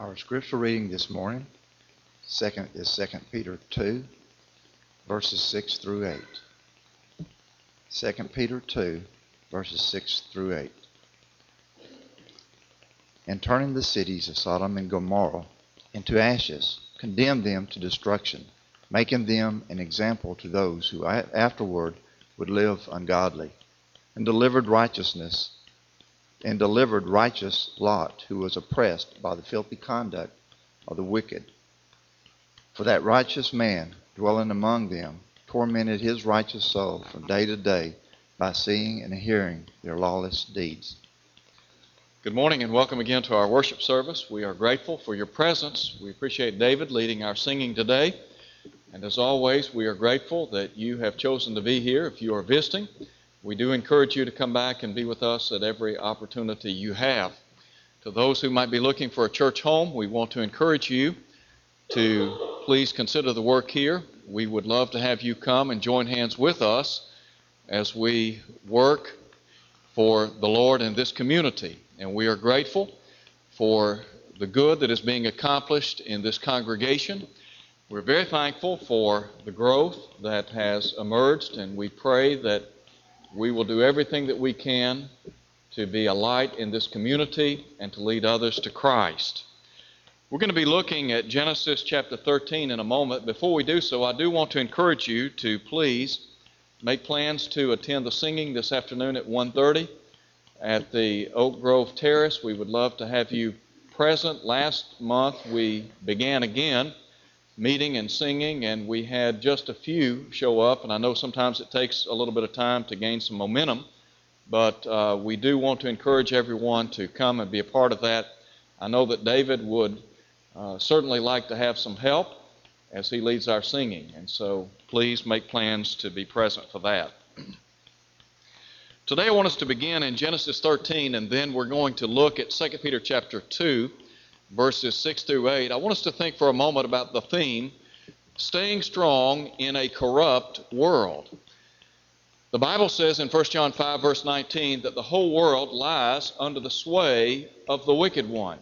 Our scripture reading this morning second is 2 Peter 2, verses 6 through 8. 2 Peter 2, verses 6 through 8. And turning the cities of Sodom and Gomorrah into ashes, condemned them to destruction, making them an example to those who afterward would live ungodly, and delivered righteousness and delivered righteous Lot, who was oppressed by the filthy conduct of the wicked. For that righteous man, dwelling among them, tormented his righteous soul from day to day by seeing and hearing their lawless deeds. Good morning and welcome again to our worship service. We are grateful for your presence. We appreciate David leading our singing today. And as always, we are grateful that you have chosen to be here if you are visiting. We do encourage you to come back and be with us at every opportunity you have. To those who might be looking for a church home, we want to encourage you to please consider the work here. We would love to have you come and join hands with us as we work for the Lord in this community. And we are grateful for the good that is being accomplished in this congregation. We're very thankful for the growth that has emerged, and we pray that we will do everything that we can to be a light in this community and to lead others to Christ. We're going to be looking at Genesis chapter 13 in a moment. Before we do so, I do want to encourage you to please make plans to attend the singing this afternoon at 1:30 at the Oak Grove Terrace. We would love to have you present. Last month we began again meeting and singing, and we had just a few show up. And I know sometimes it takes a little bit of time to gain some momentum, but uh, we do want to encourage everyone to come and be a part of that. I know that David would uh, certainly like to have some help as he leads our singing, and so please make plans to be present for that. Today I want us to begin in Genesis 13, and then we're going to look at 2 Peter chapter 2 verses 6 through 8, I want us to think for a moment about the theme staying strong in a corrupt world. The Bible says in 1 John 5, verse 19, that the whole world lies under the sway of the wicked one.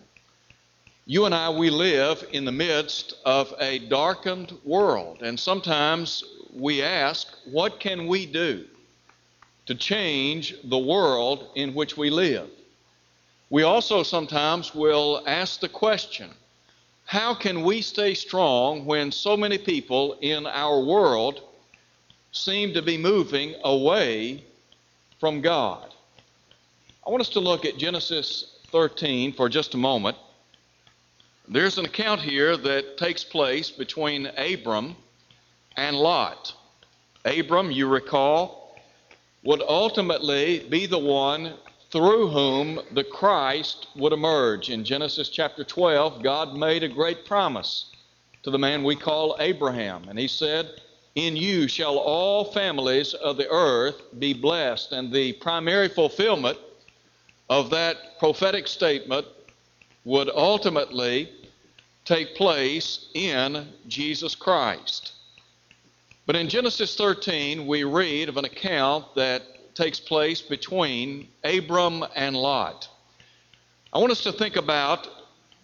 You and I, we live in the midst of a darkened world, and sometimes we ask, what can we do to change the world in which we live? We also sometimes will ask the question how can we stay strong when so many people in our world seem to be moving away from God? I want us to look at Genesis 13 for just a moment. There's an account here that takes place between Abram and Lot. Abram, you recall, would ultimately be the one through whom the Christ would emerge. In Genesis chapter 12, God made a great promise to the man we call Abraham. And he said, In you shall all families of the earth be blessed. And the primary fulfillment of that prophetic statement would ultimately take place in Jesus Christ. But in Genesis 13, we read of an account that takes place between Abram and Lot. I want us to think about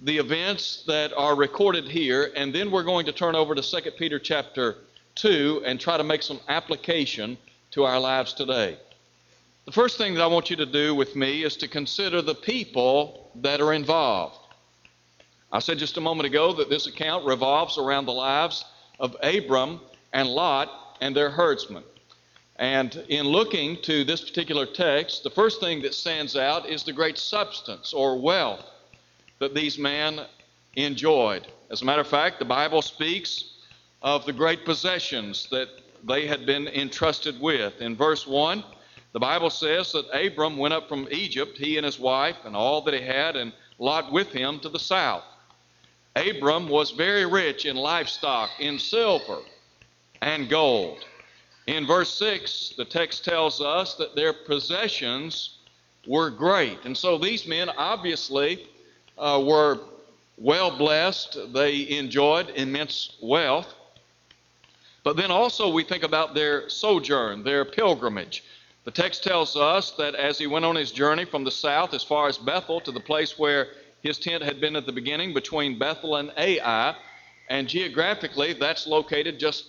the events that are recorded here, and then we're going to turn over to 2 Peter chapter 2 and try to make some application to our lives today. The first thing that I want you to do with me is to consider the people that are involved. I said just a moment ago that this account revolves around the lives of Abram and Lot and their herdsmen. And in looking to this particular text, the first thing that stands out is the great substance or wealth that these men enjoyed. As a matter of fact, the Bible speaks of the great possessions that they had been entrusted with. In verse 1, the Bible says that Abram went up from Egypt, he and his wife, and all that he had, and Lot with him to the south. Abram was very rich in livestock, in silver and gold. In verse 6, the text tells us that their possessions were great. And so these men obviously uh, were well blessed, they enjoyed immense wealth. But then also we think about their sojourn, their pilgrimage. The text tells us that as he went on his journey from the south as far as Bethel to the place where His tent had been at the beginning between Bethel and Ai, and geographically, that's located just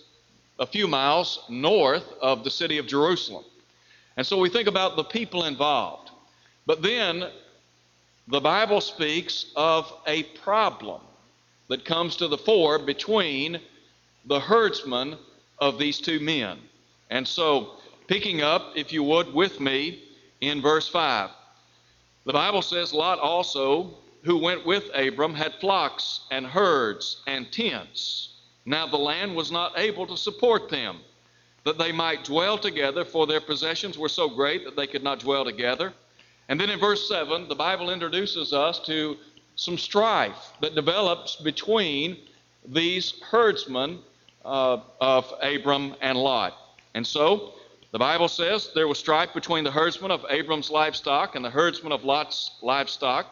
a few miles north of the city of Jerusalem. And so we think about the people involved. But then the Bible speaks of a problem that comes to the fore between the herdsmen of these two men. And so, picking up, if you would, with me in verse 5, the Bible says Lot also, who went with Abram, had flocks and herds and tents. Now the land was not able to support them, that they might dwell together, for their possessions were so great that they could not dwell together. And then in verse 7, the Bible introduces us to some strife that develops between these herdsmen uh, of Abram and Lot. And so the Bible says there was strife between the herdsmen of Abram's livestock and the herdsmen of Lot's livestock.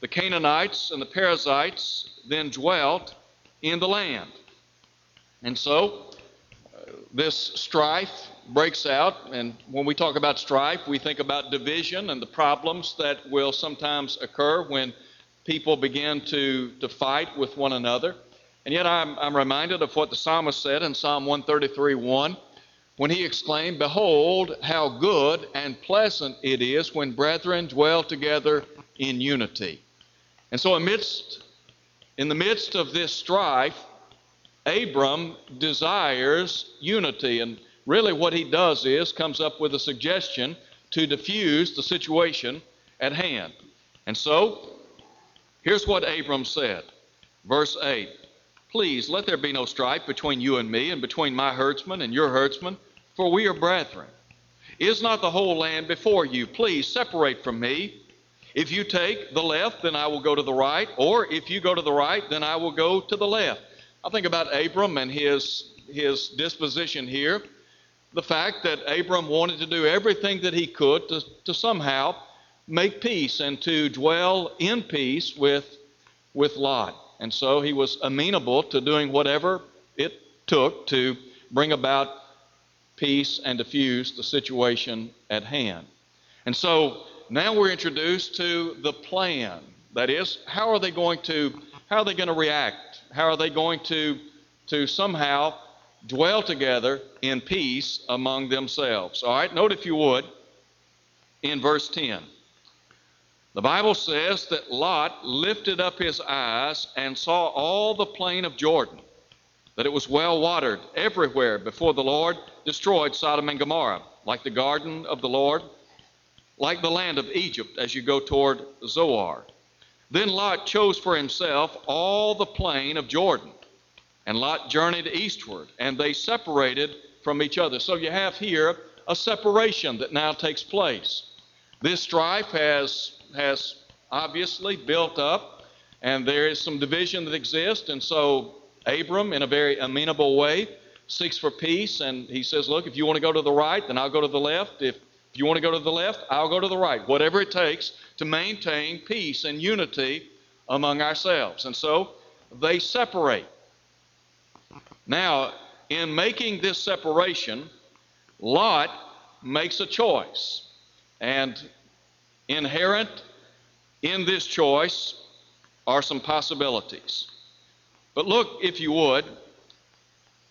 The Canaanites and the Perizzites then dwelt in the land. And so uh, this strife breaks out, and when we talk about strife, we think about division and the problems that will sometimes occur when people begin to, to fight with one another. And yet I'm, I'm reminded of what the psalmist said in Psalm 133 1 when he exclaimed, Behold, how good and pleasant it is when brethren dwell together in unity. And so, amidst, in the midst of this strife, Abram desires unity. And really, what he does is comes up with a suggestion to diffuse the situation at hand. And so, here's what Abram said. Verse 8 Please let there be no strife between you and me, and between my herdsmen and your herdsmen, for we are brethren. Is not the whole land before you? Please separate from me. If you take the left, then I will go to the right, or if you go to the right, then I will go to the left. I think about Abram and his, his disposition here. The fact that Abram wanted to do everything that he could to, to somehow make peace and to dwell in peace with, with Lot. And so he was amenable to doing whatever it took to bring about peace and diffuse the situation at hand. And so now we're introduced to the plan. That is, how are they going to how are they going to react? How are they going to, to somehow dwell together in peace among themselves? All right, note if you would in verse 10. The Bible says that Lot lifted up his eyes and saw all the plain of Jordan, that it was well watered everywhere before the Lord destroyed Sodom and Gomorrah, like the garden of the Lord, like the land of Egypt as you go toward Zoar. Then Lot chose for himself all the plain of Jordan. And Lot journeyed eastward, and they separated from each other. So you have here a separation that now takes place. This strife has, has obviously built up, and there is some division that exists. And so Abram, in a very amenable way, seeks for peace, and he says, Look, if you want to go to the right, then I'll go to the left. If if you want to go to the left, I'll go to the right. Whatever it takes to maintain peace and unity among ourselves. And so they separate. Now, in making this separation, Lot makes a choice. And inherent in this choice are some possibilities. But look, if you would,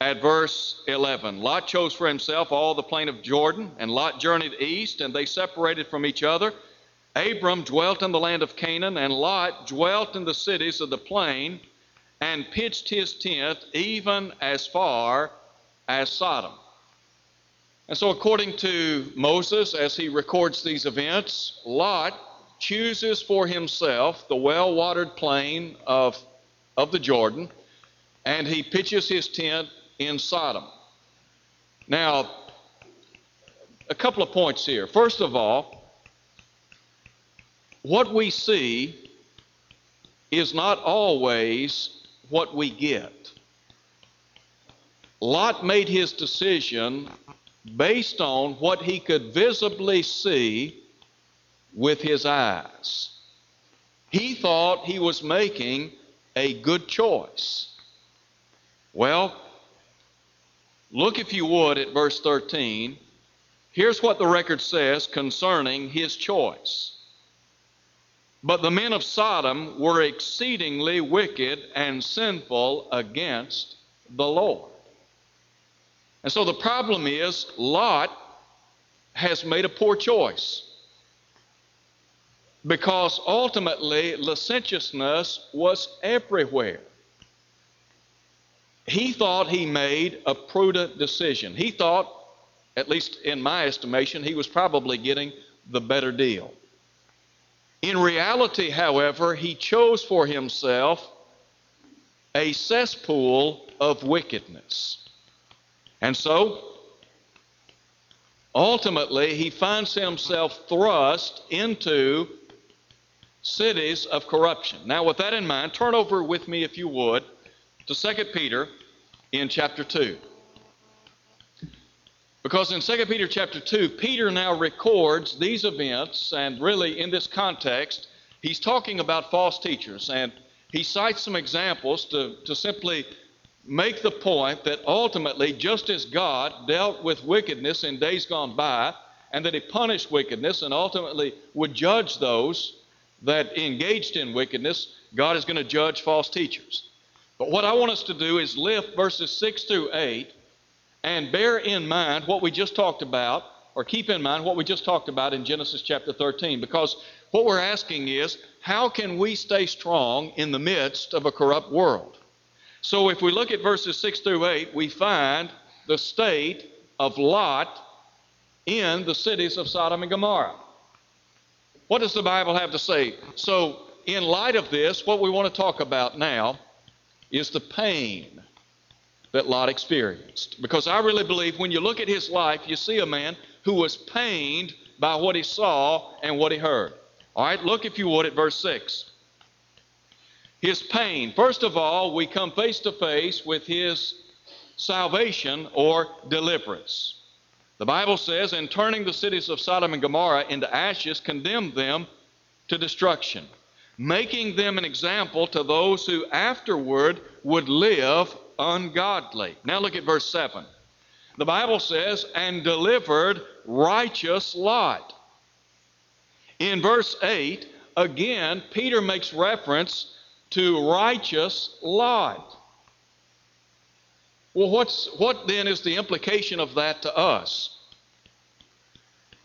at verse 11. Lot chose for himself all the plain of Jordan, and Lot journeyed east, and they separated from each other. Abram dwelt in the land of Canaan, and Lot dwelt in the cities of the plain, and pitched his tent even as far as Sodom. And so, according to Moses, as he records these events, Lot chooses for himself the well watered plain of, of the Jordan, and he pitches his tent in Sodom. Now, a couple of points here. First of all, what we see is not always what we get. Lot made his decision based on what he could visibly see with his eyes. He thought he was making a good choice. Well, Look, if you would, at verse 13. Here's what the record says concerning his choice. But the men of Sodom were exceedingly wicked and sinful against the Lord. And so the problem is Lot has made a poor choice. Because ultimately, licentiousness was everywhere. He thought he made a prudent decision. He thought, at least in my estimation, he was probably getting the better deal. In reality, however, he chose for himself a cesspool of wickedness. And so, ultimately, he finds himself thrust into cities of corruption. Now, with that in mind, turn over with me, if you would, to 2 Peter in chapter 2. Because in 2 Peter chapter 2, Peter now records these events, and really in this context, he's talking about false teachers. And he cites some examples to, to simply make the point that ultimately, just as God dealt with wickedness in days gone by, and that he punished wickedness and ultimately would judge those that engaged in wickedness, God is going to judge false teachers. But what I want us to do is lift verses 6 through 8 and bear in mind what we just talked about, or keep in mind what we just talked about in Genesis chapter 13, because what we're asking is how can we stay strong in the midst of a corrupt world? So if we look at verses 6 through 8, we find the state of Lot in the cities of Sodom and Gomorrah. What does the Bible have to say? So, in light of this, what we want to talk about now is the pain that Lot experienced. Because I really believe when you look at his life, you see a man who was pained by what he saw and what he heard. All right, look if you would at verse 6. His pain. First of all, we come face to face with his salvation or deliverance. The Bible says, in turning the cities of Sodom and Gomorrah into ashes, condemned them to destruction, making them an example to those who afterward would live ungodly. Now look at verse 7. The Bible says, and delivered righteous Lot. In verse 8, again, Peter makes reference to righteous Lot. Well, what's, what then is the implication of that to us?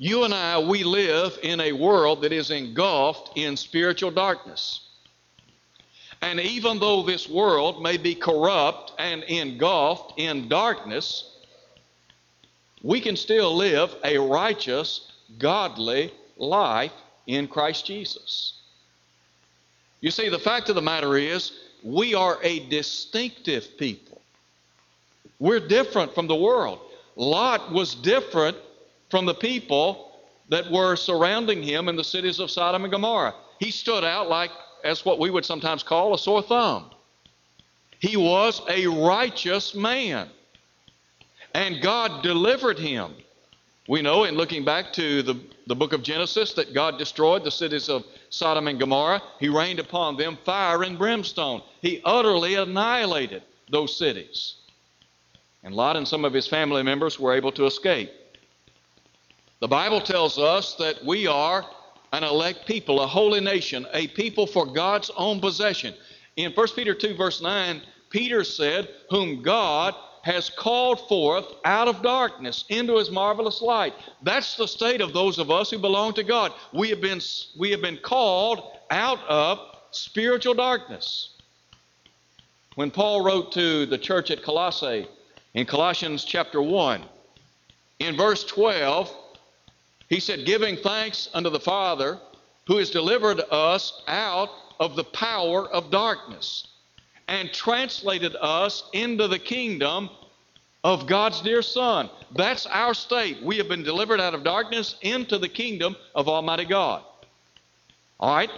You and I, we live in a world that is engulfed in spiritual darkness. And even though this world may be corrupt and engulfed in darkness, we can still live a righteous, godly life in Christ Jesus. You see, the fact of the matter is, we are a distinctive people. We're different from the world. Lot was different from the people that were surrounding him in the cities of Sodom and Gomorrah. He stood out like as what we would sometimes call a sore thumb. He was a righteous man. And God delivered him. We know in looking back to the, the book of Genesis that God destroyed the cities of Sodom and Gomorrah. He rained upon them fire and brimstone. He utterly annihilated those cities. And Lot and some of his family members were able to escape. The Bible tells us that we are an elect people, a holy nation, a people for God's own possession. In 1 Peter 2, verse 9, Peter said, Whom God has called forth out of darkness into his marvelous light. That's the state of those of us who belong to God. We have been, we have been called out of spiritual darkness. When Paul wrote to the church at Colossae in Colossians chapter 1, in verse 12, he said, Giving thanks unto the Father who has delivered us out of the power of darkness and translated us into the kingdom of God's dear Son. That's our state. We have been delivered out of darkness into the kingdom of Almighty God. All right?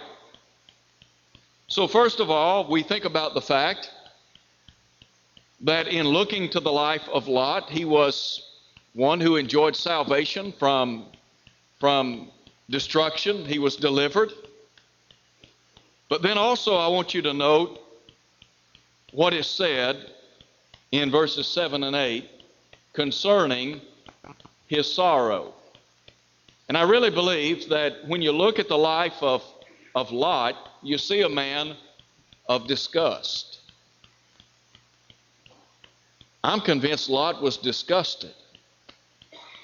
So, first of all, we think about the fact that in looking to the life of Lot, he was one who enjoyed salvation from from destruction. He was delivered. But then also, I want you to note what is said in verses 7 and 8 concerning his sorrow. And I really believe that when you look at the life of of Lot, you see a man of disgust. I'm convinced Lot was disgusted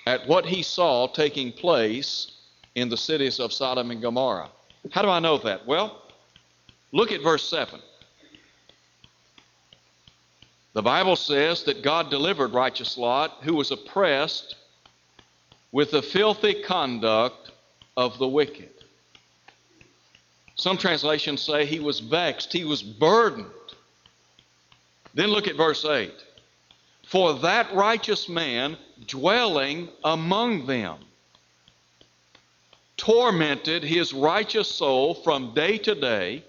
at what he saw taking place in the cities of Sodom and Gomorrah. How do I know that? Well, look at verse 7. The Bible says that God delivered righteous Lot, who was oppressed with the filthy conduct of the wicked. Some translations say he was vexed, he was burdened. Then look at verse 8. For that righteous man dwelling among them tormented his righteous soul from day to day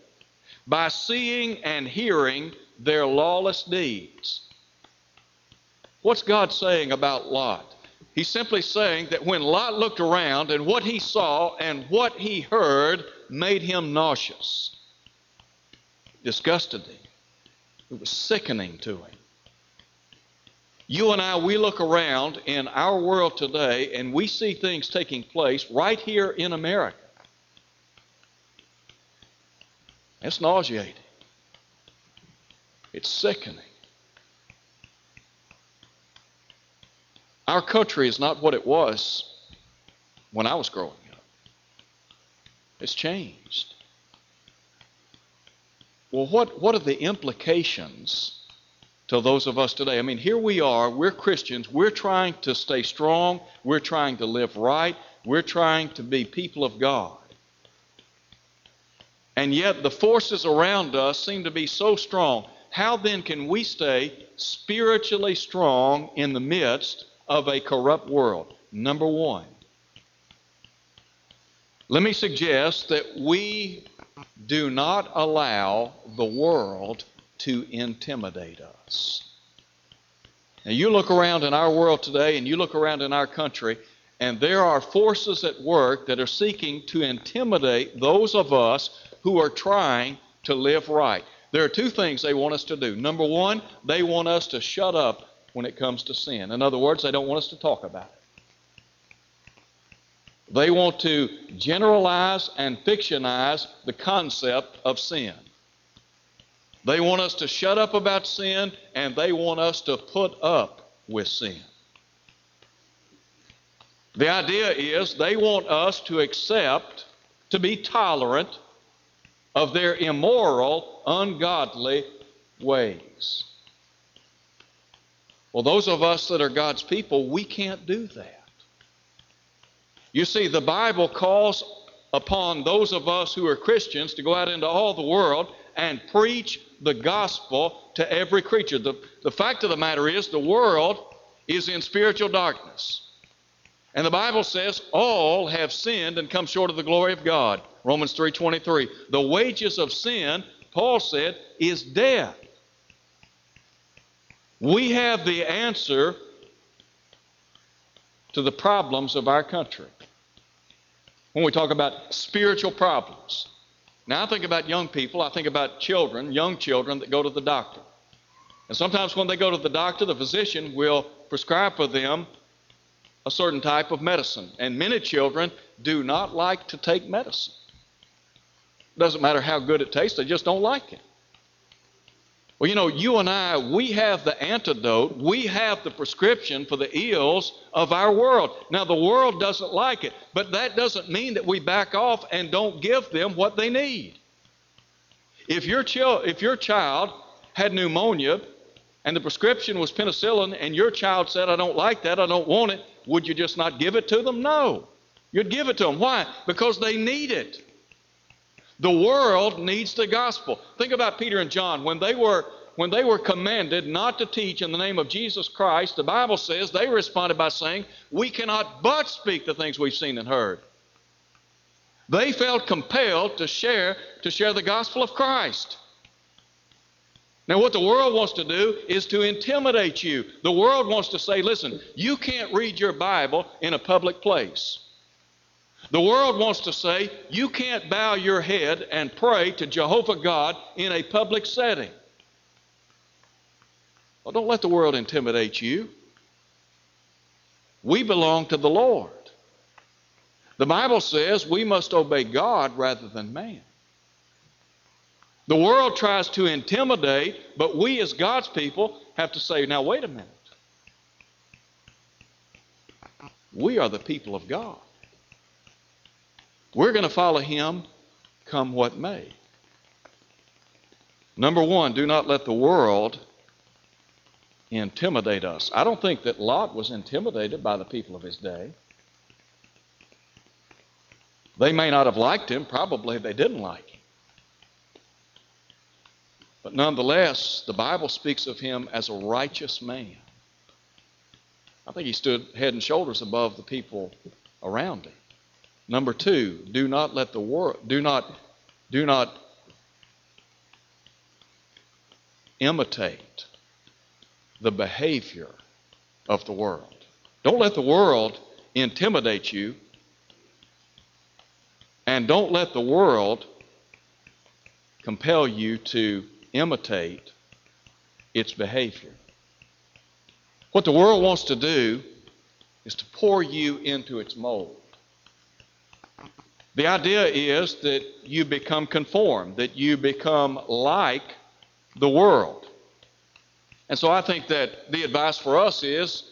by seeing and hearing their lawless deeds. What's God saying about Lot? He's simply saying that when Lot looked around and what he saw and what he heard made him nauseous, disgusted him. It was sickening to him. You and I, we look around in our world today and we see things taking place right here in America. It's nauseating. It's sickening. Our country is not what it was when I was growing up. It's changed. Well, what, what are the implications to those of us today? I mean, here we are, we're Christians, we're trying to stay strong, we're trying to live right, we're trying to be people of God. And yet the forces around us seem to be so strong. How then can we stay spiritually strong in the midst of a corrupt world. Number one, let me suggest that we do not allow the world to intimidate us. Now, you look around in our world today and you look around in our country, and there are forces at work that are seeking to intimidate those of us who are trying to live right. There are two things they want us to do. Number one, they want us to shut up when it comes to sin. In other words, they don't want us to talk about it. They want to generalize and fictionize the concept of sin. They want us to shut up about sin and they want us to put up with sin. The idea is they want us to accept, to be tolerant of their immoral, ungodly ways. Well, those of us that are God's people, we can't do that. You see, the Bible calls upon those of us who are Christians to go out into all the world and preach the gospel to every creature. The, the fact of the matter is, the world is in spiritual darkness. And the Bible says all have sinned and come short of the glory of God. Romans 3:23. The wages of sin, Paul said, is death. We have the answer to the problems of our country. When we talk about spiritual problems. Now, I think about young people, I think about children, young children that go to the doctor. And sometimes when they go to the doctor, the physician will prescribe for them a certain type of medicine. And many children do not like to take medicine. Doesn't matter how good it tastes, they just don't like it. Well, you know, you and I, we have the antidote, we have the prescription for the ills of our world. Now, the world doesn't like it, but that doesn't mean that we back off and don't give them what they need. If your, if your child had pneumonia and the prescription was penicillin and your child said, I don't like that, I don't want it, would you just not give it to them? No. You'd give it to them. Why? Because they need it. The world needs the gospel. Think about Peter and John. When they were when they were commanded not to teach in the name of Jesus Christ, the Bible says they responded by saying, We cannot but speak the things we've seen and heard. They felt compelled to share, to share the gospel of Christ. Now, what the world wants to do is to intimidate you. The world wants to say, listen, you can't read your Bible in a public place. The world wants to say you can't bow your head and pray to Jehovah God in a public setting. Well, don't let the world intimidate you. We belong to the Lord. The Bible says we must obey God rather than man. The world tries to intimidate, but we as God's people have to say, now wait a minute. We are the people of God. We're going to follow him come what may. Number one, do not let the world intimidate us. I don't think that Lot was intimidated by the people of his day. They may not have liked him, probably they didn't like him. But nonetheless, the Bible speaks of him as a righteous man. I think he stood head and shoulders above the people around him. Number two, do not let the world, do not, do not imitate the behavior of the world. Don't let the world intimidate you, and don't let the world compel you to imitate its behavior. What the world wants to do is to pour you into its mold. The idea is that you become conformed, that you become like the world. And so I think that the advice for us is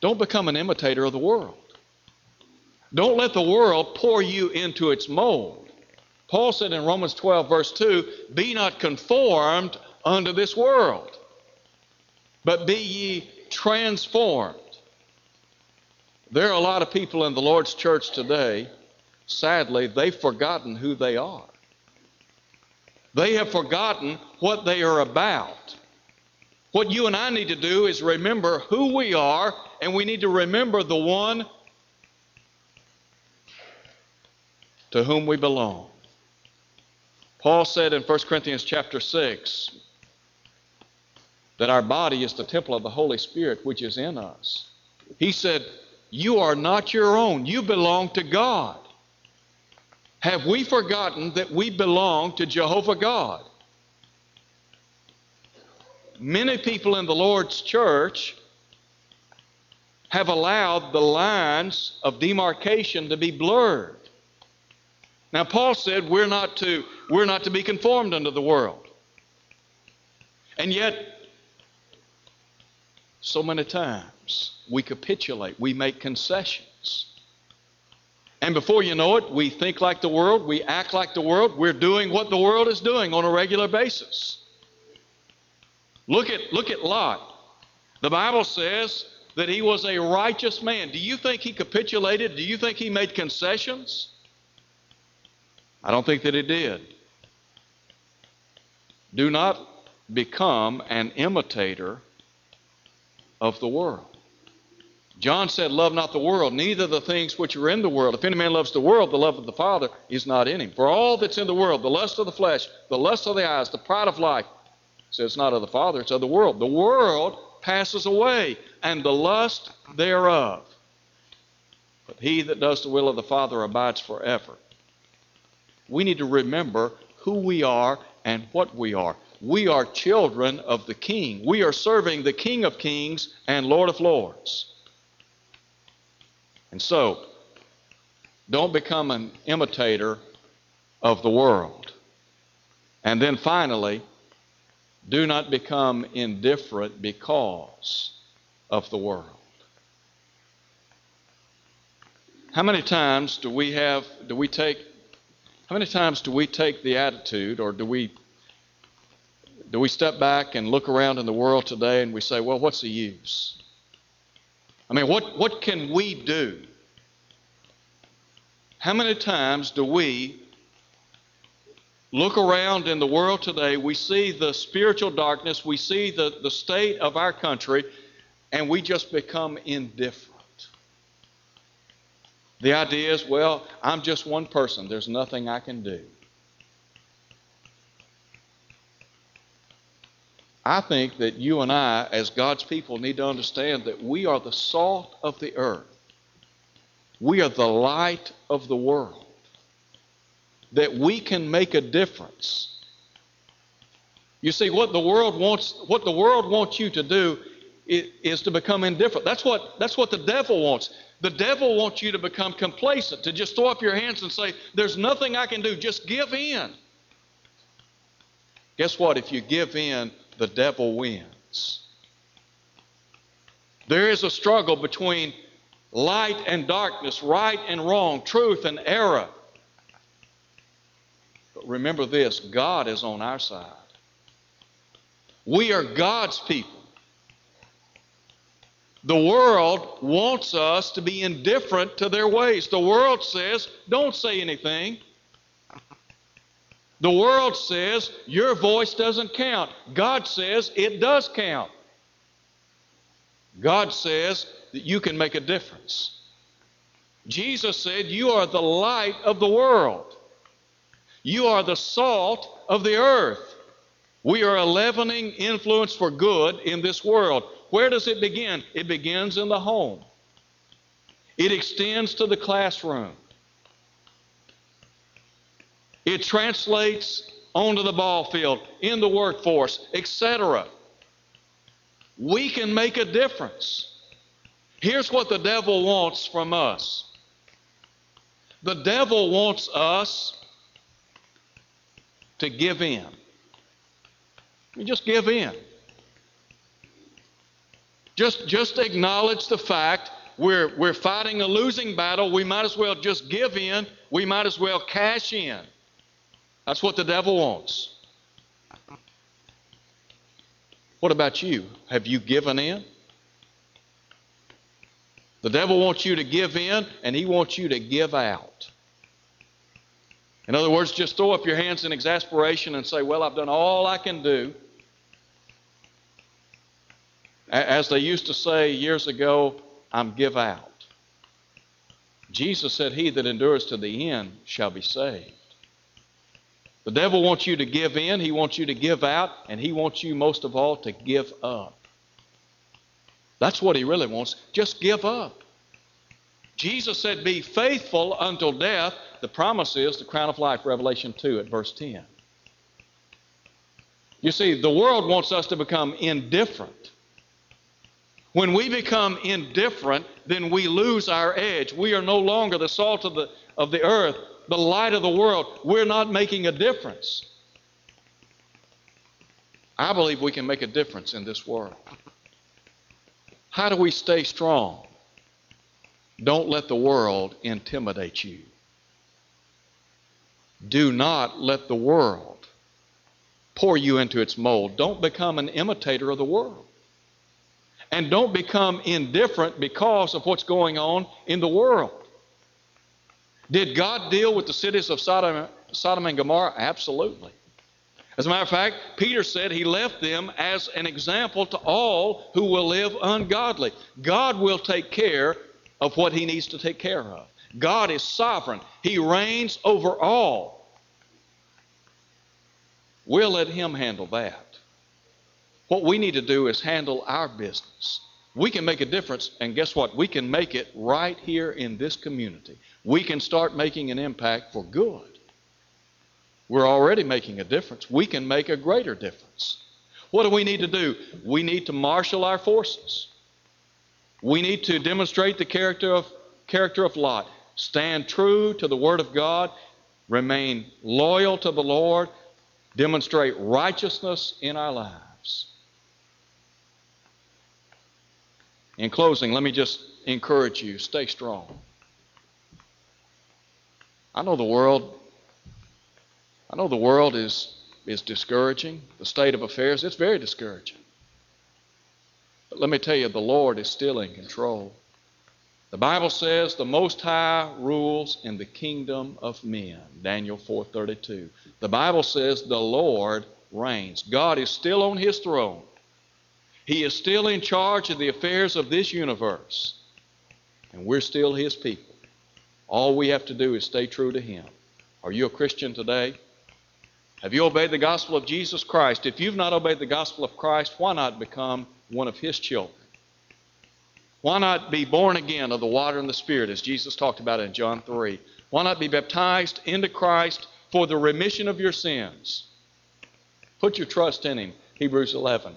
don't become an imitator of the world. Don't let the world pour you into its mold. Paul said in Romans 12, verse 2, Be not conformed unto this world, but be ye transformed. There are a lot of people in the Lord's church today, sadly, they've forgotten who they are. They have forgotten what they are about. What you and I need to do is remember who we are, and we need to remember the one to whom we belong. Paul said in 1 Corinthians chapter 6 that our body is the temple of the Holy Spirit which is in us. He said, You are not your own, you belong to God. Have we forgotten that we belong to Jehovah God? Many people in the Lord's church have allowed the lines of demarcation to be blurred. Now Paul said we're not to we're not to be conformed unto the world. And yet so many times we capitulate, we make concessions. And before you know it, we think like the world, we act like the world, we're doing what the world is doing on a regular basis. Look at, look at Lot. The Bible says that he was a righteous man. Do you think he capitulated? Do you think he made concessions? I don't think that he did. Do not become an imitator of the world. John said, Love not the world, neither the things which are in the world. If any man loves the world, the love of the Father is not in him. For all that's in the world, the lust of the flesh, the lust of the eyes, the pride of life, so it's not of the Father, it's of the world. The world passes away, and the lust thereof. But he that does the will of the Father abides forever. We need to remember who we are and what we are. We are children of the King. We are serving the King of Kings and Lord of Lords. And so, don't become an imitator of the world. And then finally, do not become indifferent because of the world. How many times do we have, do we take, how many times do we take the attitude or do we, do we step back and look around in the world today and we say, well, what's the use? I mean, what, what can we do? How many times do we look around in the world today, we see the spiritual darkness, we see the, the state of our country, and we just become indifferent. The idea is, well, I'm just one person, there's nothing I can do. I think that you and I, as God's people, need to understand that we are the salt of the earth. We are the light of the world that we can make a difference. You see, what the world wants, what the world wants you to do is, to become indifferent. That's what, that's what the devil wants. The devil wants you to become complacent, to just throw up your hands and say, There's nothing I can do, just give in. Guess what? If you give in, the devil wins. There is a struggle between light and darkness, right and wrong, truth and error. But remember this God is on our side. We are God's people. The world wants us to be indifferent to their ways. The world says, don't say anything. The world says, your voice doesn't count. God says, it does count. God says that you can make a difference. Jesus said, You are the light of the world. You are the salt of the earth. We are a leavening influence for good in this world. Where does it begin? It begins in the home, it extends to the classroom, it translates onto the ball field, in the workforce, etc. We can make a difference. Here's what the devil wants from us the devil wants us to give in. You just give in. Just, just acknowledge the fact we're, we're fighting a losing battle. We might as well just give in. We might as well cash in. That's what the devil wants. What about you? Have you given in? The devil wants you to give in, and he wants you to give out. In other words, just throw up your hands in exasperation and say, Well, I've done all I can do. As they used to say years ago, I'm give out. Jesus said, He that endures to the end shall be saved. The devil wants you to give in, he wants you to give out, and he wants you most of all to give up. That's what he really wants. Just give up. Jesus said, Be faithful until death. The promise is the crown of life, Revelation 2 at verse 10. You see, the world wants us to become indifferent. When we become indifferent, then we lose our edge. We are no longer the salt of the, of the earth, the light of the world. We're not making a difference. I believe we can make a difference in this world. How do we stay strong? Don't let the world intimidate you. Do not let the world pour you into its mold. Don't become an imitator of the world. And don't become indifferent because of what's going on in the world. Did God deal with the cities of Sodom, Sodom and Gomorrah? Absolutely. As a matter of fact, Peter said he left them as an example to all who will live ungodly. God will take care of what he needs to take care of. God is sovereign, he reigns over all. We'll let him handle that. What we need to do is handle our business. We can make a difference, and guess what? We can make it right here in this community. We can start making an impact for good. We're already making a difference. We can make a greater difference. What do we need to do? We need to marshal our forces. We need to demonstrate the character of, character of Lot. Stand true to the Word of God. Remain loyal to the Lord. Demonstrate righteousness in our lives. In closing, let me just encourage you stay strong. I know the world I know the world is is discouraging, the state of affairs, it's very discouraging. But let me tell you, the Lord is still in control. The Bible says the Most High rules in the kingdom of men. Daniel 4:32. The Bible says the Lord reigns. God is still on his throne. He is still in charge of the affairs of this universe. And we're still his people. All we have to do is stay true to him. Are you a Christian today? Have you obeyed the gospel of Jesus Christ? If you've not obeyed the gospel of Christ, why not become one of his children? Why not be born again of the water and the Spirit, as Jesus talked about in John 3? Why not be baptized into Christ for the remission of your sins? Put your trust in Him, Hebrews 11.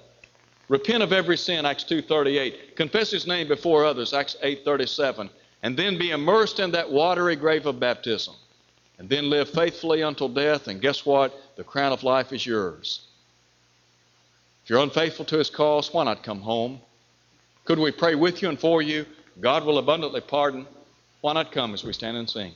Repent of every sin, Acts 2.38. Confess His name before others, Acts 8.37. And then be immersed in that watery grave of baptism. And then live faithfully until death, and guess what? The crown of life is yours. If you're unfaithful to his cause, why not come home? Could we pray with you and for you? God will abundantly pardon. Why not come as we stand and sing?